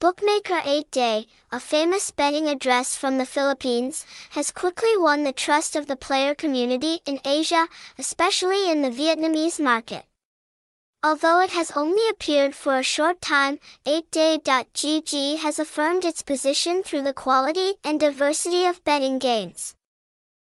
Bookmaker 8day, a famous betting address from the Philippines, has quickly won the trust of the player community in Asia, especially in the Vietnamese market. Although it has only appeared for a short time, 8day.gg has affirmed its position through the quality and diversity of betting games.